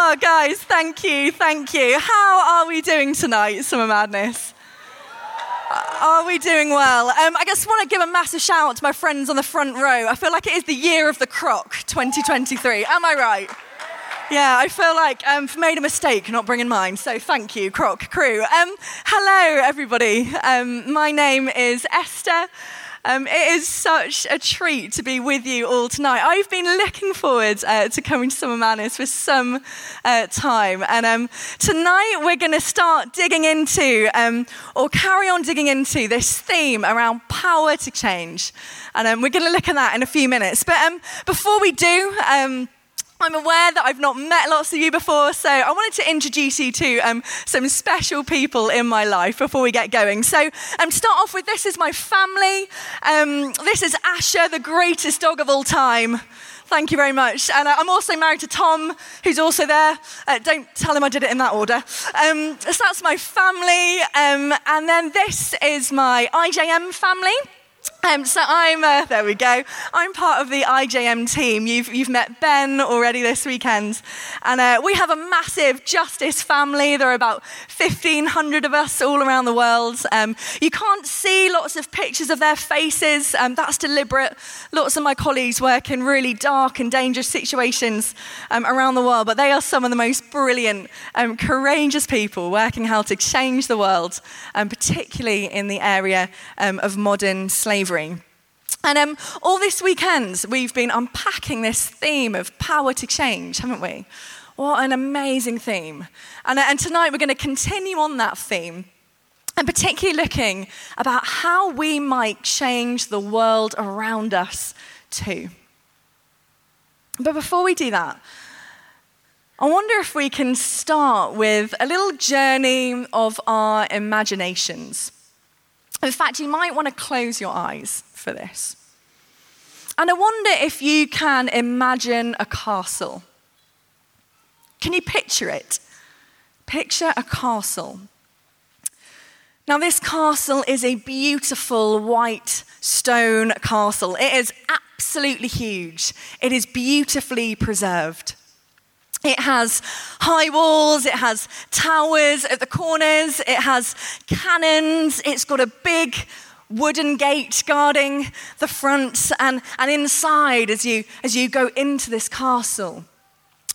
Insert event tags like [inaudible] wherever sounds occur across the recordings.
Oh, guys, thank you, thank you. How are we doing tonight, Summer Madness? Are we doing well? Um, I just want to give a massive shout out to my friends on the front row. I feel like it is the year of the croc 2023. Am I right? Yeah, I feel like I've um, made a mistake not bringing mine, so thank you, Croc crew. Um, hello, everybody. Um, my name is Esther. Um, it is such a treat to be with you all tonight. I've been looking forward uh, to coming to Summer Madness for some uh, time. And um, tonight we're going to start digging into, um, or carry on digging into, this theme around power to change. And um, we're going to look at that in a few minutes. But um, before we do, um, I'm aware that I've not met lots of you before, so I wanted to introduce you to um, some special people in my life before we get going. So, um, to start off with, this is my family. Um, this is Asher, the greatest dog of all time. Thank you very much. And uh, I'm also married to Tom, who's also there. Uh, don't tell him I did it in that order. Um, so, that's my family. Um, and then this is my IJM family. Um, so I'm, uh, there we go. I'm part of the IJM team. You've, you've met Ben already this weekend. And uh, we have a massive justice family. There are about 1,500 of us all around the world. Um, you can't see lots of pictures of their faces. Um, that's deliberate. Lots of my colleagues work in really dark and dangerous situations um, around the world. But they are some of the most brilliant, um, courageous people working how to change the world, um, particularly in the area of modern slavery slavery. And um, all this weekend, we've been unpacking this theme of power to change, haven't we? What an amazing theme. And, uh, and tonight, we're going to continue on that theme, and particularly looking about how we might change the world around us too. But before we do that, I wonder if we can start with a little journey of our imaginations. In fact, you might want to close your eyes for this. And I wonder if you can imagine a castle. Can you picture it? Picture a castle. Now, this castle is a beautiful white stone castle. It is absolutely huge, it is beautifully preserved. It has high walls, it has towers at the corners, it has cannons, it's got a big wooden gate guarding the front, and, and inside, as you, as you go into this castle,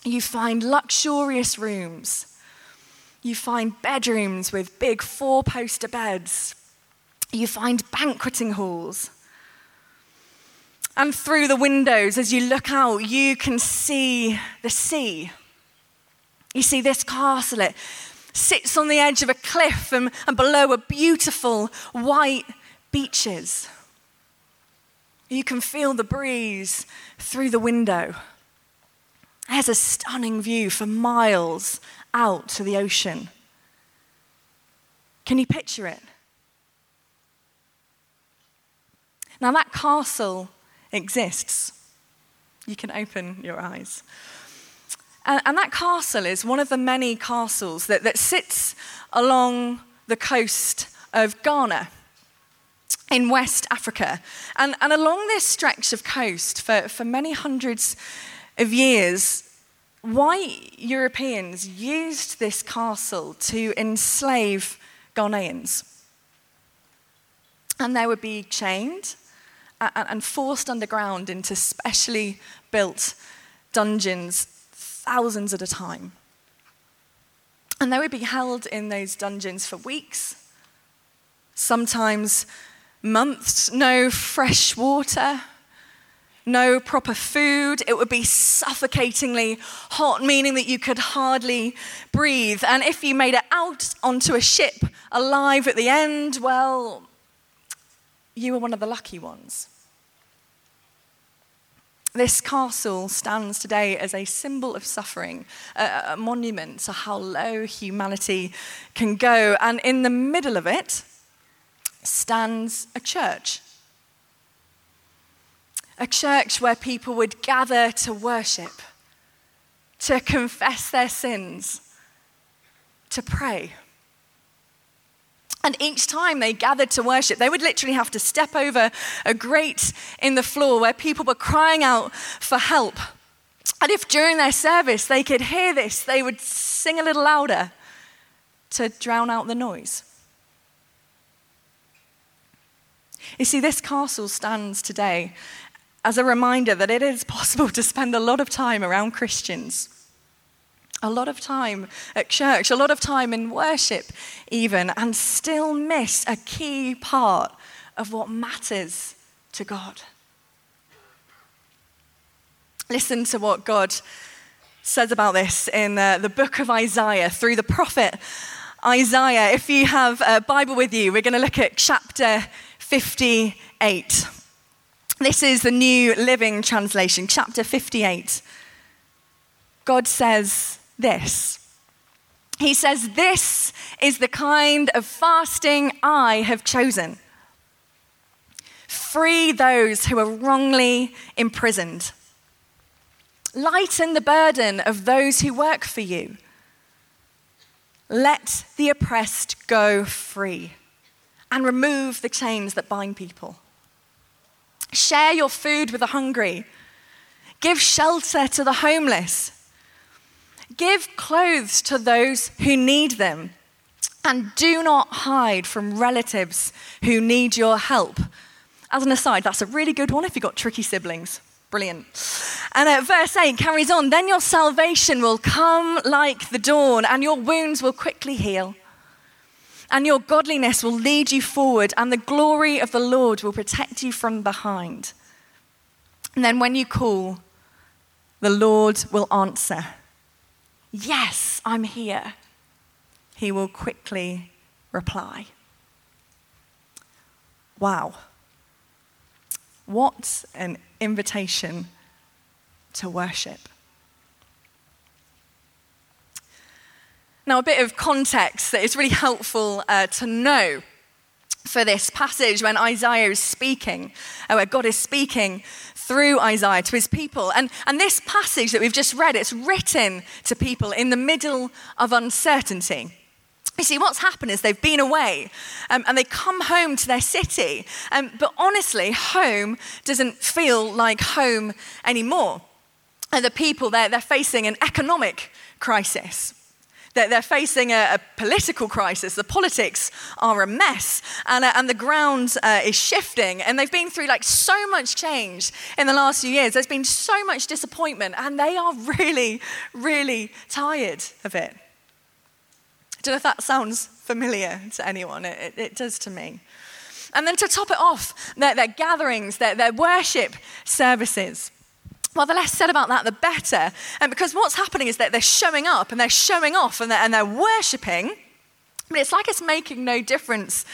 you find luxurious rooms. You find bedrooms with big four poster beds. You find banqueting halls. And through the windows, as you look out, you can see the sea. You see, this castle, it sits on the edge of a cliff, and, and below are beautiful white beaches. You can feel the breeze through the window. There's a stunning view for miles out to the ocean. Can you picture it? Now, that castle exists. You can open your eyes. And, and, that castle is one of the many castles that, that sits along the coast of Ghana in West Africa. And, and along this stretch of coast for, for many hundreds of years, white Europeans used this castle to enslave Ghanaians. And they would be chained and forced underground into specially built dungeons, thousands at a time. And they would be held in those dungeons for weeks, sometimes months, no fresh water, no proper food. It would be suffocatingly hot, meaning that you could hardly breathe. And if you made it out onto a ship alive at the end, well, you were one of the lucky ones. This castle stands today as a symbol of suffering, a, a, monument to how low humanity can go. And in the middle of it stands a church. A church where people would gather to worship, to confess their sins, to pray. And each time they gathered to worship, they would literally have to step over a grate in the floor where people were crying out for help. And if during their service they could hear this, they would sing a little louder to drown out the noise. You see, this castle stands today as a reminder that it is possible to spend a lot of time around Christians, a lot of time at church, a lot of time in worship, even, and still miss a key part of what matters to God. Listen to what God says about this in uh, the book of Isaiah through the prophet Isaiah. If you have a Bible with you, we're going to look at chapter 58. This is the New Living Translation, chapter 58. God says this. He says, This is the kind of fasting I have chosen. Free those who are wrongly imprisoned. Lighten the burden of those who work for you. Let the oppressed go free and remove the chains that bind people. Share your food with the hungry. Give shelter to the homeless. Give clothes to those who need them. And do not hide from relatives who need your help. As an aside, that's a really good one if you've got tricky siblings. Brilliant. And uh, verse 8 carries on Then your salvation will come like the dawn, and your wounds will quickly heal and your godliness will lead you forward, and the glory of the Lord will protect you from behind. And then when you call, the Lord will answer, Yes, I'm here. He will quickly reply. Wow. What an invitation to worship. Now, a bit of context that is really helpful uh, to know for this passage when Isaiah is speaking, uh, where God is speaking through Isaiah to his people. And, and this passage that we've just read, it's written to people in the middle of uncertainty. You see, what's happened is they've been away um, and they come home to their city. Um, but honestly, home doesn't feel like home anymore. And the people, they're, they're facing an economic crisis. They're, they're facing a, a, political crisis. The politics are a mess, and, uh, and the ground uh, is shifting. And they've been through like so much change in the last few years. There's been so much disappointment, and they are [laughs] really, really tired of it. I don't know if that sounds familiar to anyone. It, it, it does to me. And then to top it off, their, their gatherings, their, their worship services. Well, the less said about that, the better. And because what's happening is that they're showing up and they're showing off and they're, and they're worshipping, but it's like it's making no difference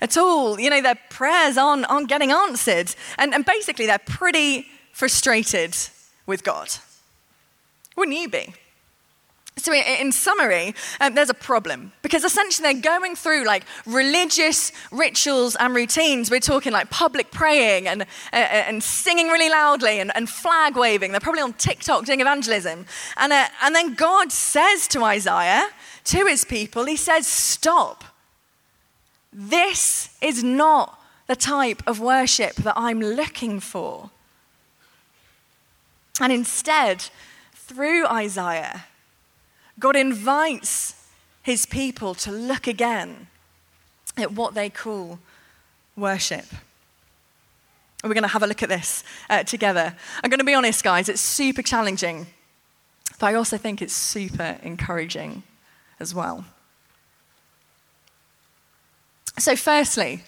at all. You know, their prayers aren't, aren't getting answered. And, and basically, they're pretty frustrated with God. Wouldn't you be? So, in summary, um, there's a problem because essentially they're going through like religious rituals and routines. We're talking like public praying and, uh, and singing really loudly and, and, flag waving. They're probably on TikTok doing evangelism. And, uh, and then God says to Isaiah, to his people, He says, Stop. This is not the type of worship that I'm looking for. And instead, through Isaiah, God invites his people to look again at what they call worship. We're going to have a look at this uh, together. I'm going to be honest, guys, it's super challenging, but I also think it's super encouraging as well. So, firstly,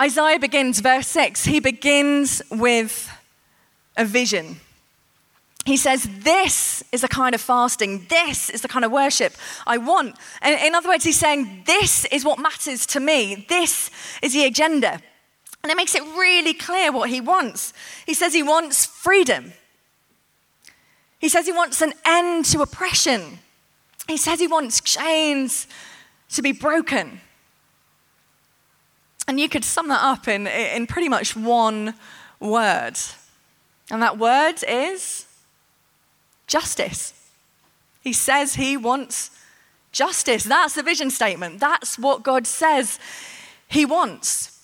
Isaiah begins, verse 6, he begins with a vision. He says, This is the kind of fasting, this is the kind of worship I want. And in other words, he's saying, This is what matters to me, this is the agenda. And it makes it really clear what he wants. He says he wants freedom, he says he wants an end to oppression, he says he wants chains to be broken. And you could sum that up in, in pretty much one word. And that word is justice. He says he wants justice. That's the vision statement. That's what God says he wants.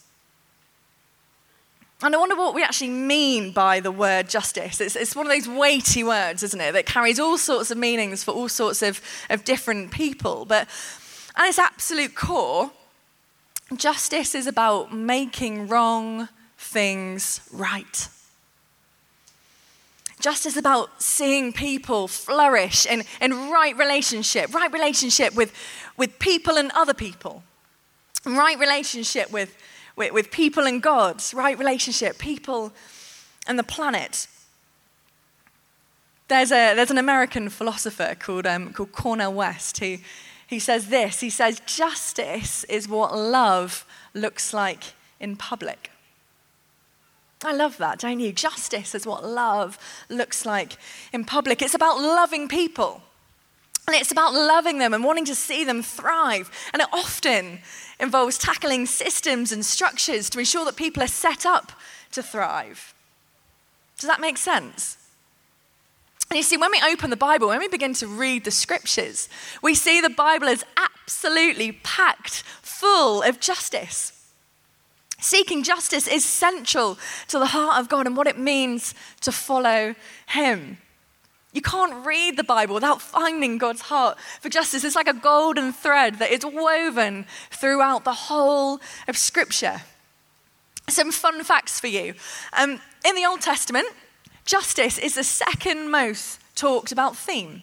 And I wonder what we actually mean by the word justice. It's, it's, one of those weighty words, isn't it, that carries all sorts of meanings for all sorts of, of different people. But at its absolute core, justice is about making wrong things right. Justice is about seeing people flourish in, in right relationship, right relationship with, with people and other people, right relationship with with, with people and gods, right relationship, people and the planet. There's, a, there's an American philosopher called, um, called Cornel West who he says this he says, Justice is what love looks like in public. I love that, don't you? Justice is what love looks like in public. It's about loving people. And it's about loving them and wanting to see them thrive. And it often involves tackling systems and structures to ensure that people are set up to thrive. Does that make sense? And you see, when we open the Bible, when we begin to read the scriptures, we see the Bible is absolutely packed full of justice. Seeking justice is central to the heart of God and what it means to follow Him. You can't read the Bible without finding God's heart for justice. It's like a golden thread that is woven throughout the whole of Scripture. Some fun facts for you. Um, in the Old Testament, justice is the second most talked about theme.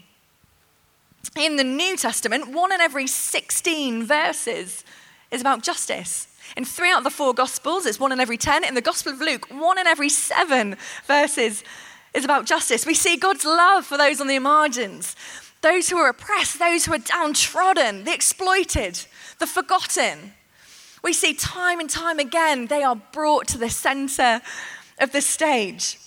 In the New Testament, one in every 16 verses is about justice. In three out of the four Gospels, it's one in every 10. In the Gospel of Luke, one in every seven verses is about justice. We see God's love for those on the margins, those who are oppressed, those who are downtrodden, the exploited, the forgotten. We see time and time again they are brought to the center of the stage.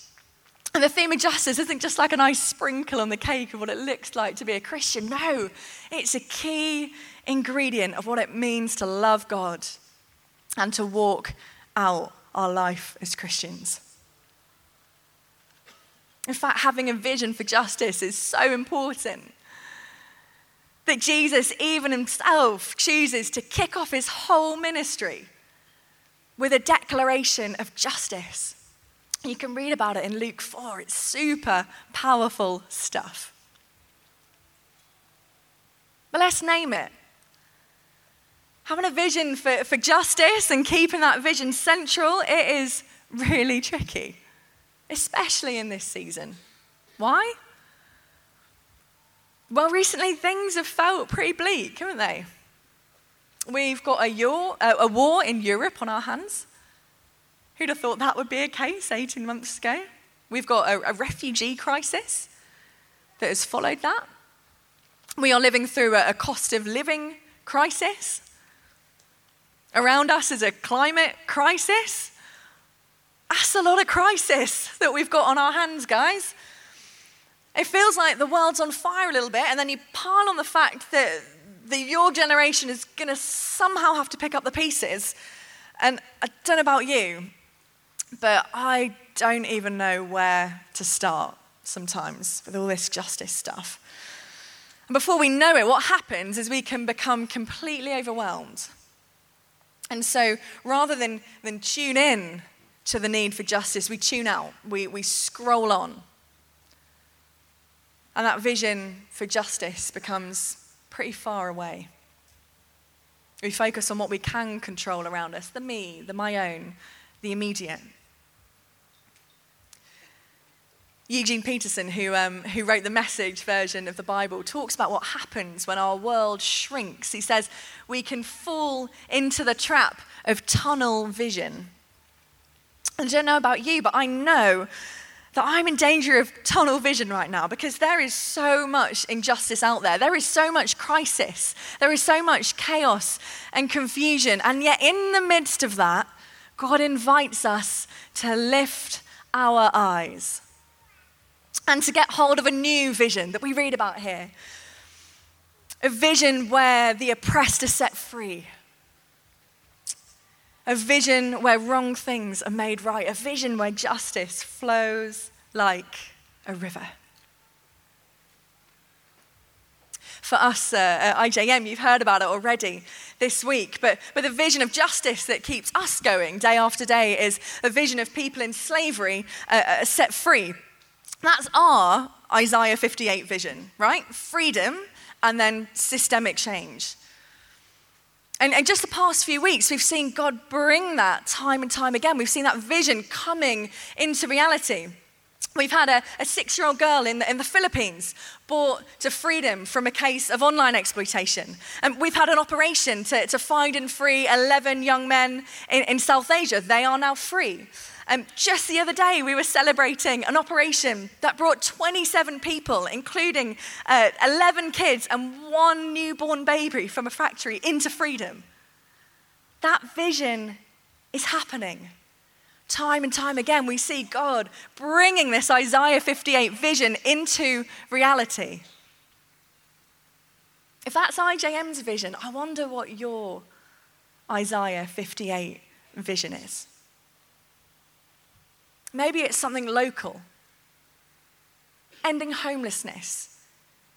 And the theme of justice isn't just like a nice sprinkle on the cake of what it looks like to be a Christian. No, it's a key ingredient of what it means to love God and to walk out our life as Christians. In fact, having a vision for justice is so important that Jesus, even himself, chooses to kick off his whole ministry with a declaration of justice. You can read about it in Luke 4. It's super powerful stuff. But let's name it. Having a vision for, for justice and keeping that vision central, it is really tricky especially in this season. Why? Well, recently things have felt pretty bleak, haven't they? We've got a, a war in Europe on our hands. Who'd have thought that would be a case 18 months ago? We've got a, a refugee crisis that has followed that. We are living through a, a cost of living crisis. Around us is a climate crisis. That's a lot of crisis that we've got on our hands, guys. It feels like the world's on fire a little bit, and then you pile on the fact that your generation is going to somehow have to pick up the pieces. And I don't know about you, but I don't even know where to start sometimes with all this justice stuff. And before we know it, what happens is we can become completely overwhelmed. And so rather than, than tune in to the need for justice, we tune out, we, we scroll on. And that vision for justice becomes pretty far away. We focus on what we can control around us the me, the my own, the immediate. Eugene Peterson, who, um, who wrote the message version of the Bible, talks about what happens when our world shrinks. He says we can fall into the trap of tunnel vision. And I don't know about you, but I know that I'm in danger of tunnel vision right now because there is so much injustice out there. There is so much crisis. There is so much chaos and confusion. And yet, in the midst of that, God invites us to lift our eyes and to get hold of a new vision that we read about here. A vision where the oppressed are set free, a vision where wrong things are made right, a vision where justice flows like a river. for us uh, at IJM. You've heard about it already this week. But, but the vision of justice that keeps us going day after day is a vision of people in slavery uh, uh set free. That's our Isaiah 58 vision, right? Freedom and then systemic change. And, and, just the past few weeks, we've seen God bring that time and time again. We've seen that vision coming into reality. We've had a, a six year old girl in the, in the Philippines brought to freedom from a case of online exploitation. And we've had an operation to, to find and free 11 young men in, in South Asia. They are now free. Um, just the other day, we were celebrating an operation that brought 27 people, including uh, 11 kids and one newborn baby from a factory, into freedom. That vision is happening. Time and time again, we see God bringing this Isaiah 58 vision into reality. If that's IJM's vision, I wonder what your Isaiah 58 vision is. Maybe it's something local. Ending homelessness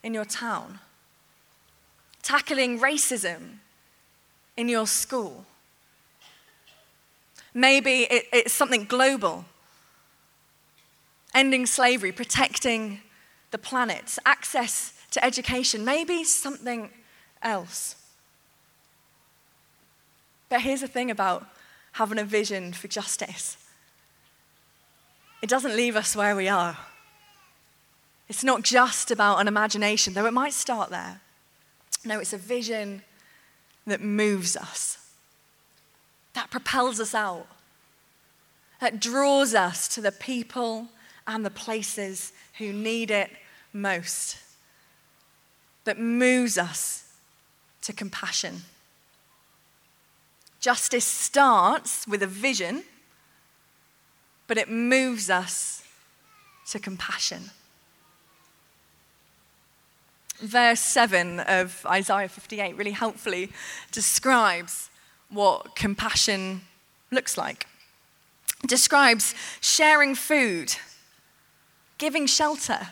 in your town. Tackling racism in your school. Maybe it, it's something global. Ending slavery, protecting the planet, access to education, maybe something else. But here's the thing about having a vision for justice it doesn't leave us where we are. It's not just about an imagination, though it might start there. No, it's a vision that moves us, that propels us out, that draws us to the people and the places who need it most, that moves us to compassion. Justice starts with a vision but it moves us to compassion. Verse 7 of Isaiah 58 really helpfully describes what compassion looks like. It describes sharing food, giving shelter,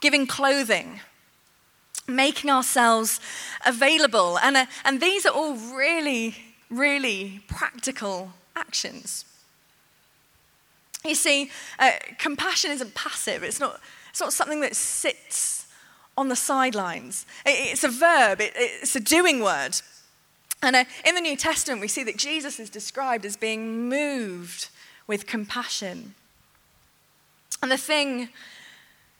giving clothing, making ourselves available. And, uh, and these are all really, really practical actions. You see, uh, compassion isn't passive, it's not, it's not something that sits on the sidelines. It, it's a verb, it, it's a doing word. And uh, in the New Testament, we see that Jesus is described as being moved with compassion. And the thing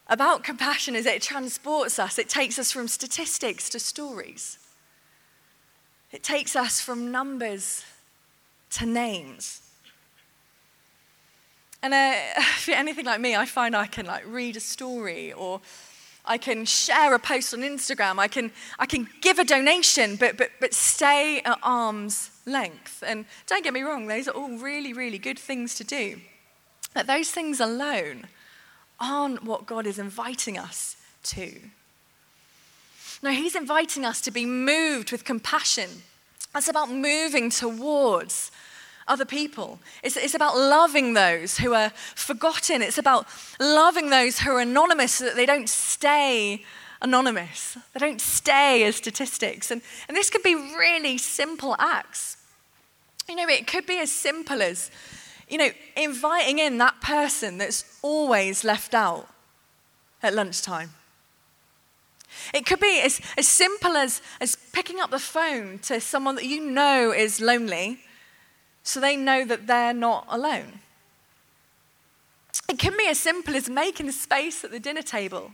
about compassion is that it transports us, it takes us from statistics to stories, it takes us from numbers to names. And uh, [sighs] if you're anything like me, I find I can like read a story or I can share a post on Instagram. I can, I can give a donation, but, but, but stay at arm's length. And don't get me wrong, those are all really, really good things to do. But those things alone aren't what God is inviting us to. No, He's inviting us to be moved with compassion. That's about moving towards other people. It's, it's about loving those who are forgotten. It's about loving those who are anonymous so that they don't stay anonymous. They don't stay as statistics. And, and this could be really simple acts. You know, it could be as simple as, you know, inviting in that person that's always left out at lunchtime. It could be as, as simple as, as picking up the phone to someone that you know is lonely so they know that they're not alone. It can be as simple as making space at the dinner table,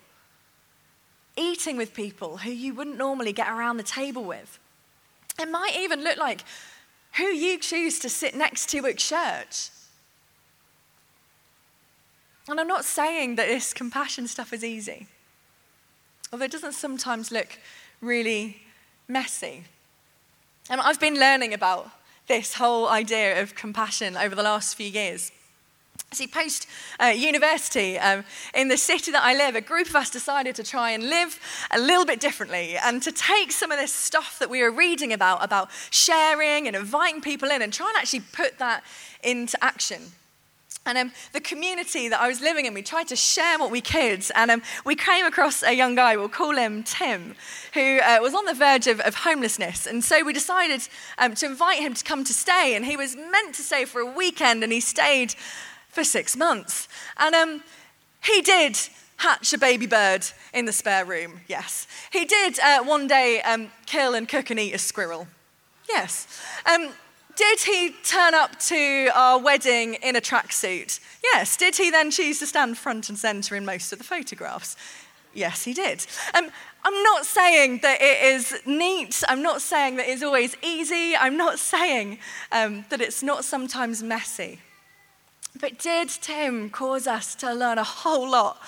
eating with people who you wouldn't normally get around the table with. It might even look like who you choose to sit next to at church. And I'm not saying that this compassion stuff is easy, although it doesn't sometimes look really messy. And I've been learning about this whole idea of compassion over the last few years. See, post uh, university, um, in the city that I live, a group of us decided to try and live a little bit differently and to take some of this stuff that we were reading about, about sharing and inviting people in, and try and actually put that into action. And um, the community that I was living in, we tried to share what we could. And um, we came across a young guy, we'll call him Tim, who uh, was on the verge of, of, homelessness. And so we decided um, to invite him to come to stay. And he was meant to stay for a weekend, and he stayed for six months. And um, he did hatch a baby bird in the spare room, yes. He did uh, one day um, kill and cook and eat a squirrel, yes. Did he turn up to our wedding in a tracksuit? Yes. Did he then choose to stand front and centre in most of the photographs? Yes, he did. Um, I'm not saying that it is neat. I'm not saying that it's always easy. I'm not [laughs] saying um, that it's not sometimes messy. But did Tim cause us to learn a whole lot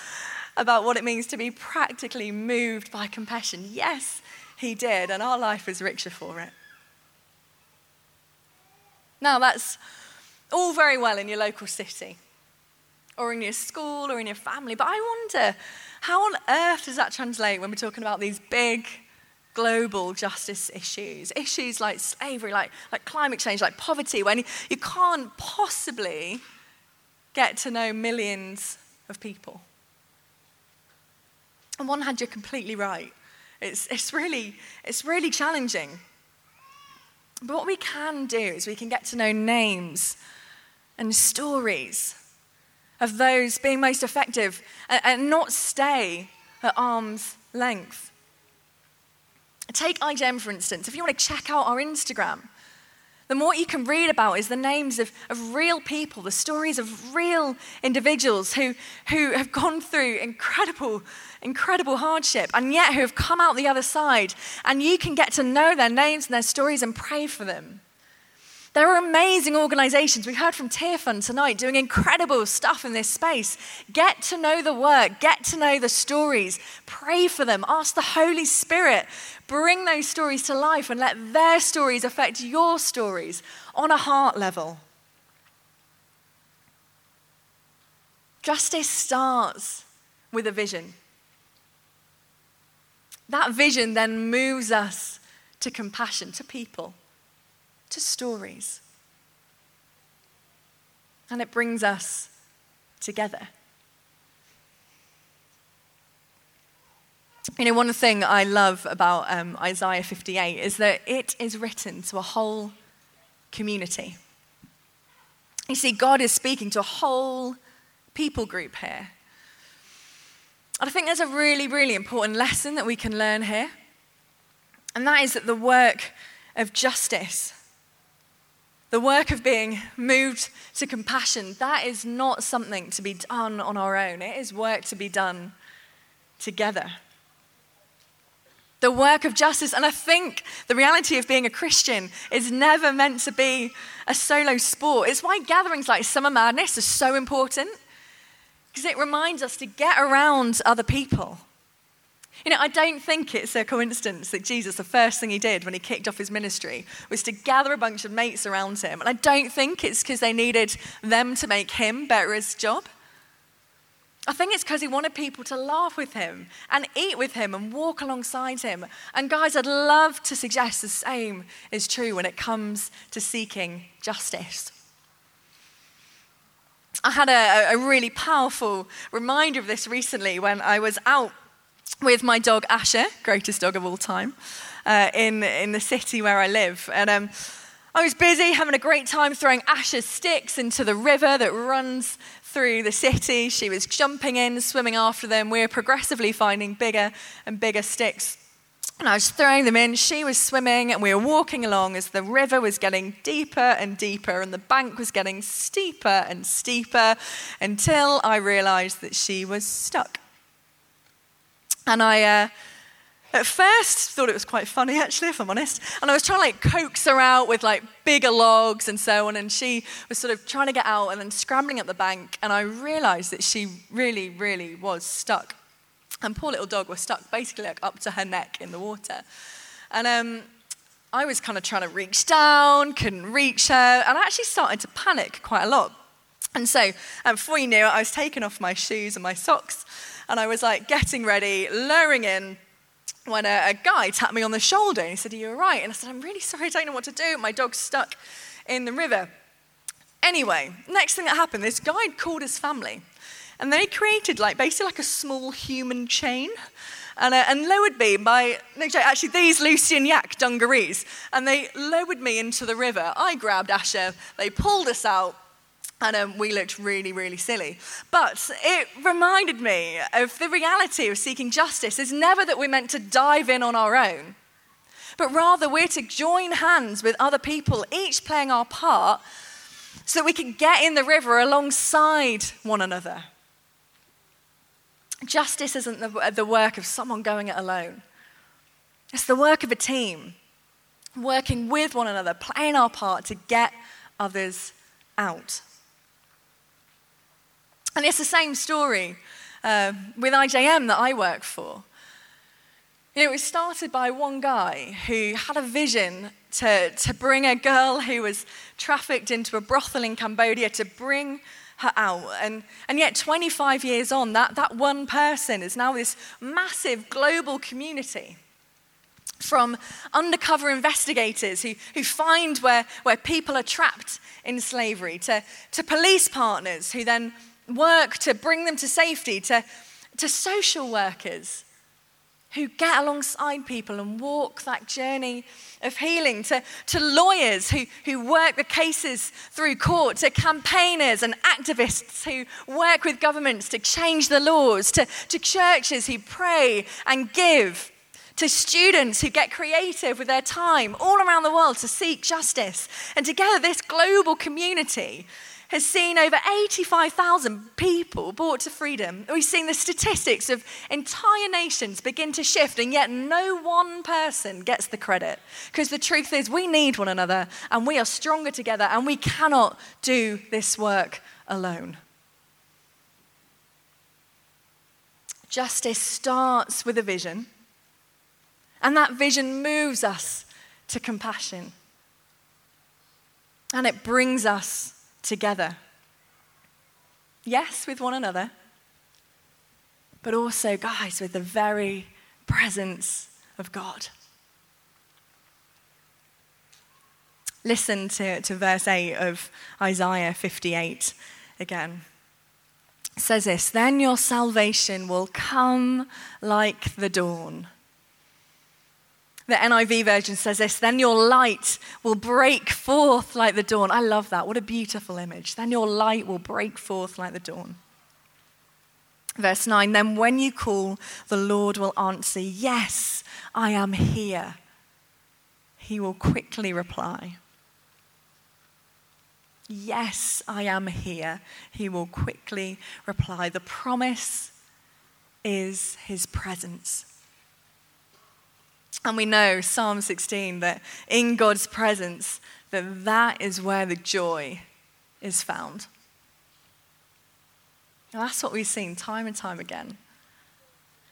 about what it means to be practically moved by compassion? Yes, he did, and our life is richer for it. Now, that's all very well in your local city, or in your school, or in your family, but I wonder how on earth does that translate when we're talking about these big global justice issues? Issues like slavery, like, like climate change, like poverty, when you, can't possibly get to know millions of people. On one hand, you're completely right. It's, it's, really, it's really challenging. But what we can do is we can get to know names and stories of those being most effective and, not stay at arm's length. Take IJM, for instance. If you want to check out our Instagram, then what you can read about is the names of, of real people, the stories of real individuals who, who have gone through incredible, incredible hardship and yet who have come out the other side. And you can get to know their names and their stories and pray for them. There are amazing organizations. We heard from Tearfund tonight doing incredible stuff in this space. Get to know the work, get to know the stories, pray for them, ask the Holy Spirit, bring those stories to life and let their stories affect your stories on a heart level. Justice starts with a vision. That vision then moves us to compassion, to people to stories. And it brings us together. You know, one thing I love about um, Isaiah 58 is that it is written to a whole community. You see, God is speaking to a whole people group here. And I think there's a really, really important lesson that we can learn here. And that is that the work of justice the work of being moved to compassion, that is not something to be done on our own. It is work to be done together. The work of justice, and I think the reality of being a Christian is never meant to be a solo sport. It's why gatherings like Summer Madness are so important, because it reminds us to get around other people. You know, I don't think it's a coincidence that Jesus, the first thing he did when he kicked off his ministry, was to gather a bunch of mates around him. And I don't think it's because they needed them to make him better at his job. I think it's because he wanted people to laugh with him and eat with him and walk alongside him. And guys, I'd love to suggest the same is true when it comes to seeking justice. I had a, a really powerful reminder of this recently when I was out with my dog Asher, greatest dog of all time, uh, in, in the city where I live. And um, I was busy having a great time throwing Asher's sticks into the river that runs through the city. She was jumping in, swimming after them. We were progressively finding bigger and bigger sticks. And I was throwing them in. She was swimming, and we were walking along as the river was getting deeper and deeper, and the bank was getting steeper and steeper until I realized that she was stuck. And I, uh, at first, thought it was quite funny, actually, if I'm honest. And I was trying to like coax her out with like bigger logs and so on. And she was sort of trying to get out and then scrambling up the bank. And I realized that she really, really was stuck. And poor little dog was stuck basically like up to her neck in the water. And um, I was kind of trying to reach down, couldn't reach her. And I actually started to panic quite a lot. And so, um, before you knew it, I was taking off my shoes and my socks and I was like getting ready, lowering in, when a, a, guy tapped me on the shoulder and he said, Are you all right? And I said, I'm really sorry, I don't know what to do. My dog's stuck in the river. Anyway, next thing that happened, this guy called his family. And they created like basically like a small human chain and, uh, and lowered me by, no joke, actually these Lucy & Yak dungarees. And they lowered me into the river. I grabbed Asher, they pulled us out, and um, we looked really, really silly. But it reminded me of the reality of seeking justice is never that we're meant to dive in on our own, but rather we're to join hands with other people, each playing our part, so that we can get in the river alongside one another. Justice isn't the, the work of someone going it alone, it's the work of a team, working with one another, playing our part to get others out. And it's the same story uh, with IJM that I work for. You know, it was started by one guy who had a vision to, to bring a girl who was trafficked into a brothel in Cambodia to bring her out. And, and yet, 25 years on, that, that one person is now this massive global community. From undercover investigators who, who find where, where people are trapped in slavery, to, to police partners who then work to bring them to safety, to, to social workers who get alongside people and walk that journey of healing, to, to lawyers who, who work the cases through court, to campaigners and activists who work with governments to change the laws, to, to churches who pray and give, to students who get creative with their time all around the world to seek justice. And together, this global community has seen over 85,000 people brought to freedom. We've seen the statistics of entire nations begin to shift, and yet no one person gets the credit. Because the truth is, we need one another, and we are stronger together, and we cannot do this work alone. Justice starts with a vision, and that vision moves us to compassion. And it brings us together. Yes, with one another, but also, guys, with the very presence of God. Listen to, to verse 8 of Isaiah 58 again. It says this Then your salvation will come like the dawn the NIV version says this Then your light will break forth like the dawn. I love that. What a beautiful image. Then your light will break forth like the dawn. Verse 9 Then when you call, the Lord will answer, Yes, I am here. He will quickly reply. Yes, I am here. He will quickly reply. The promise is his presence. And we know, Psalm 16, that in God's presence, that that is where the joy is found. And that's what we've seen time and time again.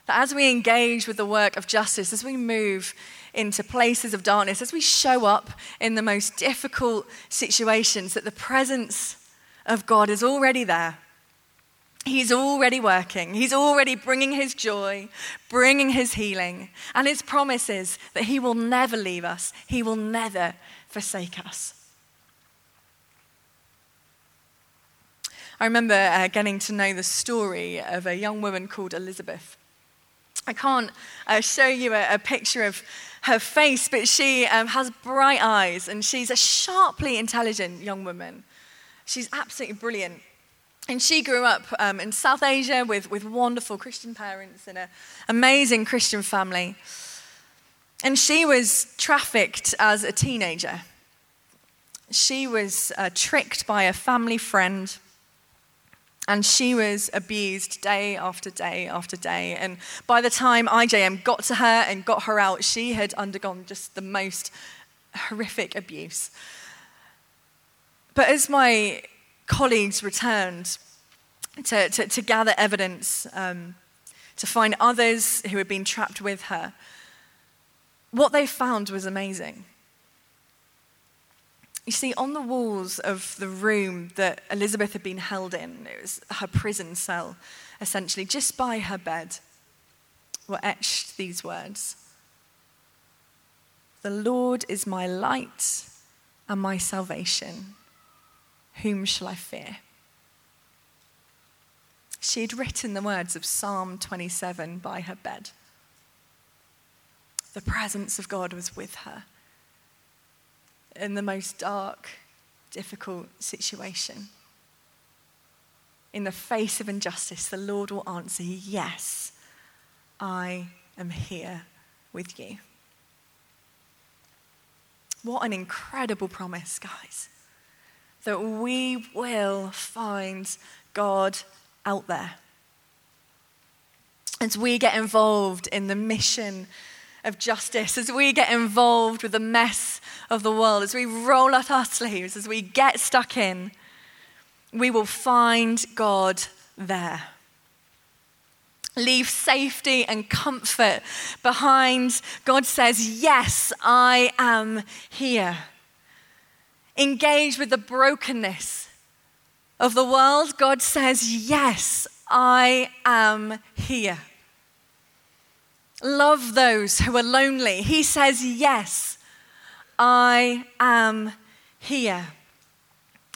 That as we engage with the work of justice, as we move into places of darkness, as we show up in the most difficult situations, that the presence of God is already there He's already working. He's already bringing his joy, bringing his healing. And his promise is that he will never leave us, he will never forsake us. I remember uh, getting to know the story of a young woman called Elizabeth. I can't uh, show you a, a, picture of her face, but she um, has bright eyes and she's a sharply intelligent young woman. She's absolutely brilliant. And she grew up um, in South Asia with, with wonderful Christian parents and an amazing Christian family. And she was trafficked as a teenager. She was uh, tricked by a family friend. And she was abused day after day after day. And by the time IJM got to her and got her out, she had undergone just the most horrific abuse. But as my colleagues returned to, to, to gather evidence, um, to find others who had been trapped with her. What they found was amazing. You see, on the walls of the room that Elizabeth had been held in, it was her prison cell, essentially, just by her bed, were etched these words The Lord is my light and my salvation. Whom shall I fear? She had written the words of Psalm 27 by her bed. The presence of God was with her in the most dark, difficult situation. In the face of injustice, the Lord will answer, Yes, I am here with you. What an incredible promise, guys. That we will find God out there. As we get involved in the mission of justice, as we get involved with the mess of the world, as we roll up our sleeves, as we get stuck in, we will find God there. Leave safety and comfort behind. God says, Yes, I am here. Engage with the brokenness of the world. God says, Yes, I am here. Love those who are lonely. He says, Yes, I am here.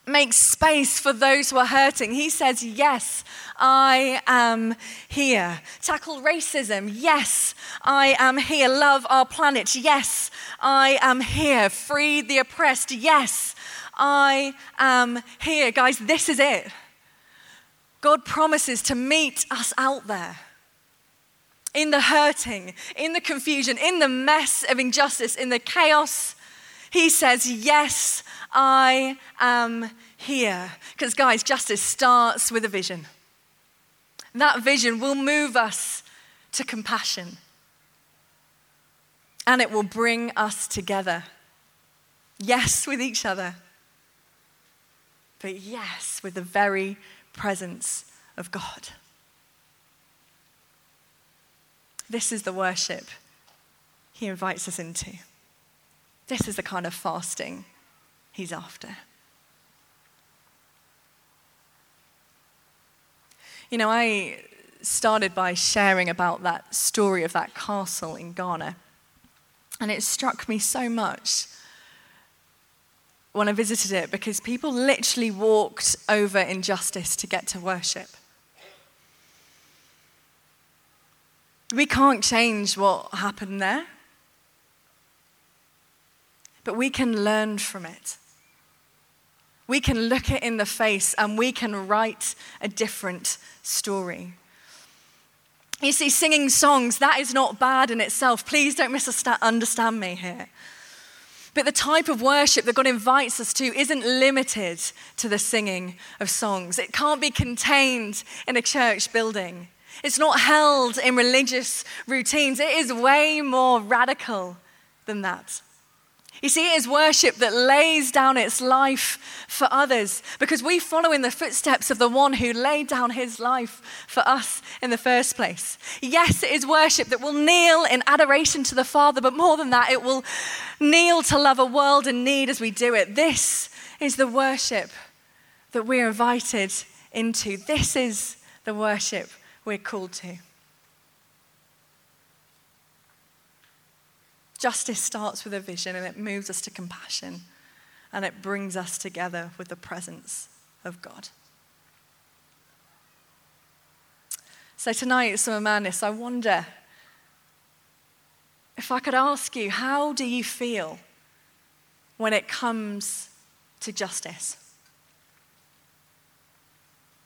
Make space for those who are hurting. He says, Yes, I am here. Tackle racism. Yes, I am here. Love our planet. Yes, I am here. Free the oppressed. Yes, I am here. Guys, this is it. God promises to meet us out there in the hurting, in the confusion, in the mess of injustice, in the chaos. He says, Yes, I am here. Because, guys, justice starts with a vision. That vision will move us to compassion, and it will bring us together. Yes, with each other, but yes, with the very presence of God. This is the worship he invites us into. This is the kind of fasting he's after. You know, I started by sharing about that story of that castle in Ghana. And it struck me so much when I visited it because people literally walked over injustice to get to worship. We can't change what happened there, but we can learn from it. We can look it in the face and we can write a different story. You see, singing songs, that is not bad in itself. Please don't misunderstand me here. But the type of worship that God invites us to isn't limited to the singing of songs. It can't be contained in a church building. It's not held in religious routines. It is way more radical than that. You see, it is worship that lays down its life for others because we follow in the footsteps of the one who laid down his life for us in the first place. Yes, it is worship that will kneel in adoration to the Father, but more than that, it will kneel to love a world in need as we do it. This is the worship that we're invited into. This is the worship we're called to. Justice starts with a vision and it moves us to compassion and it brings us together with the presence of God. So, tonight, Summer Madness, I wonder if I could ask you, how do you feel when it comes to justice?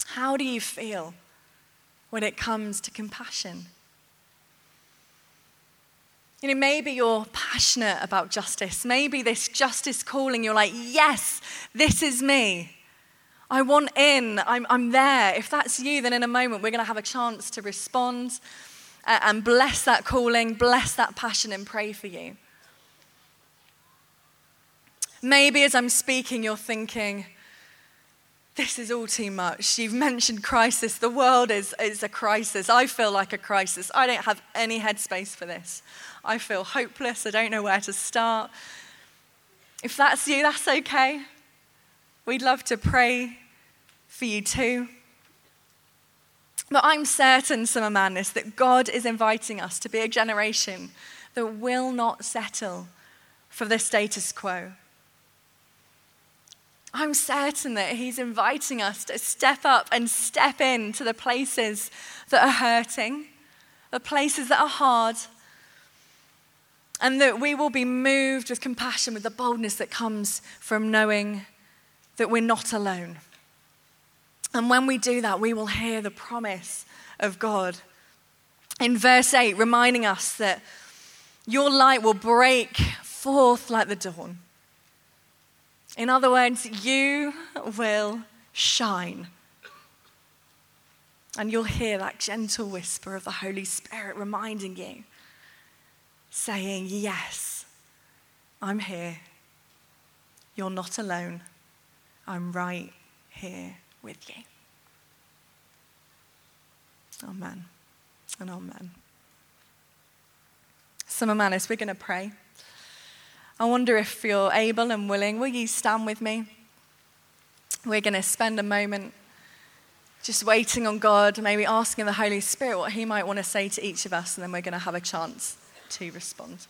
How do you feel when it comes to compassion? You know, maybe you're passionate about justice. Maybe this justice calling, you're like, yes, this is me. I want in. I'm, I'm there. If that's you, then in a moment we're going to have a chance to respond and bless that calling, bless that passion, and pray for you. Maybe as I'm speaking, you're thinking, this is all too much. You've mentioned crisis. The world is, is a crisis. I feel like a crisis. I don't have any headspace for this. I feel hopeless. I don't know where to start. If that's you, that's okay. We'd love to pray for you too. But I'm certain, Summer Madness, that God is inviting us to be a generation that will not settle for the status quo. I'm certain that He's inviting us to step up and step into the places that are hurting, the places that are hard, and that we will be moved with compassion, with the boldness that comes from knowing that we're not alone. And when we do that, we will hear the promise of God. In verse 8, reminding us that your light will break forth like the dawn. In other words, you will shine. And you'll hear that gentle whisper of the Holy Spirit reminding you, saying, Yes, I'm here. You're not alone. I'm right here with you. Amen and amen. Summer Madness, we're going to pray. I wonder if you're able and willing, will you stand with me? We're going to spend a moment just waiting on God, maybe asking the Holy Spirit what He might want to say to each of us, and then we're going to have a chance to respond.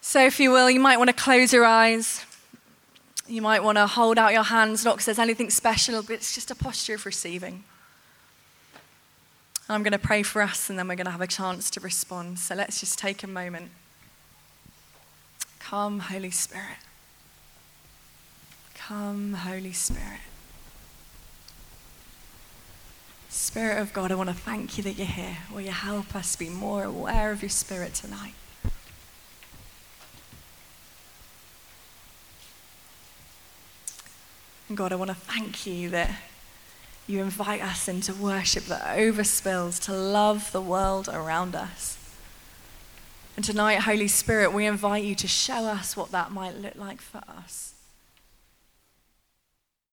So, if you will, you might want to close your eyes. You might want to hold out your hands, not because there's anything special, but it's just a posture of receiving. I'm going to pray for us and then we're going to have a chance to respond. So let's just take a moment. Come, Holy Spirit. Come, Holy Spirit. Spirit of God, I want to thank you that you're here. Will you help us be more aware of your Spirit tonight? And God, I want to thank you that you invite us into worship that overspills to love the world around us. And tonight, Holy Spirit, we invite you to show us what that might look like for us.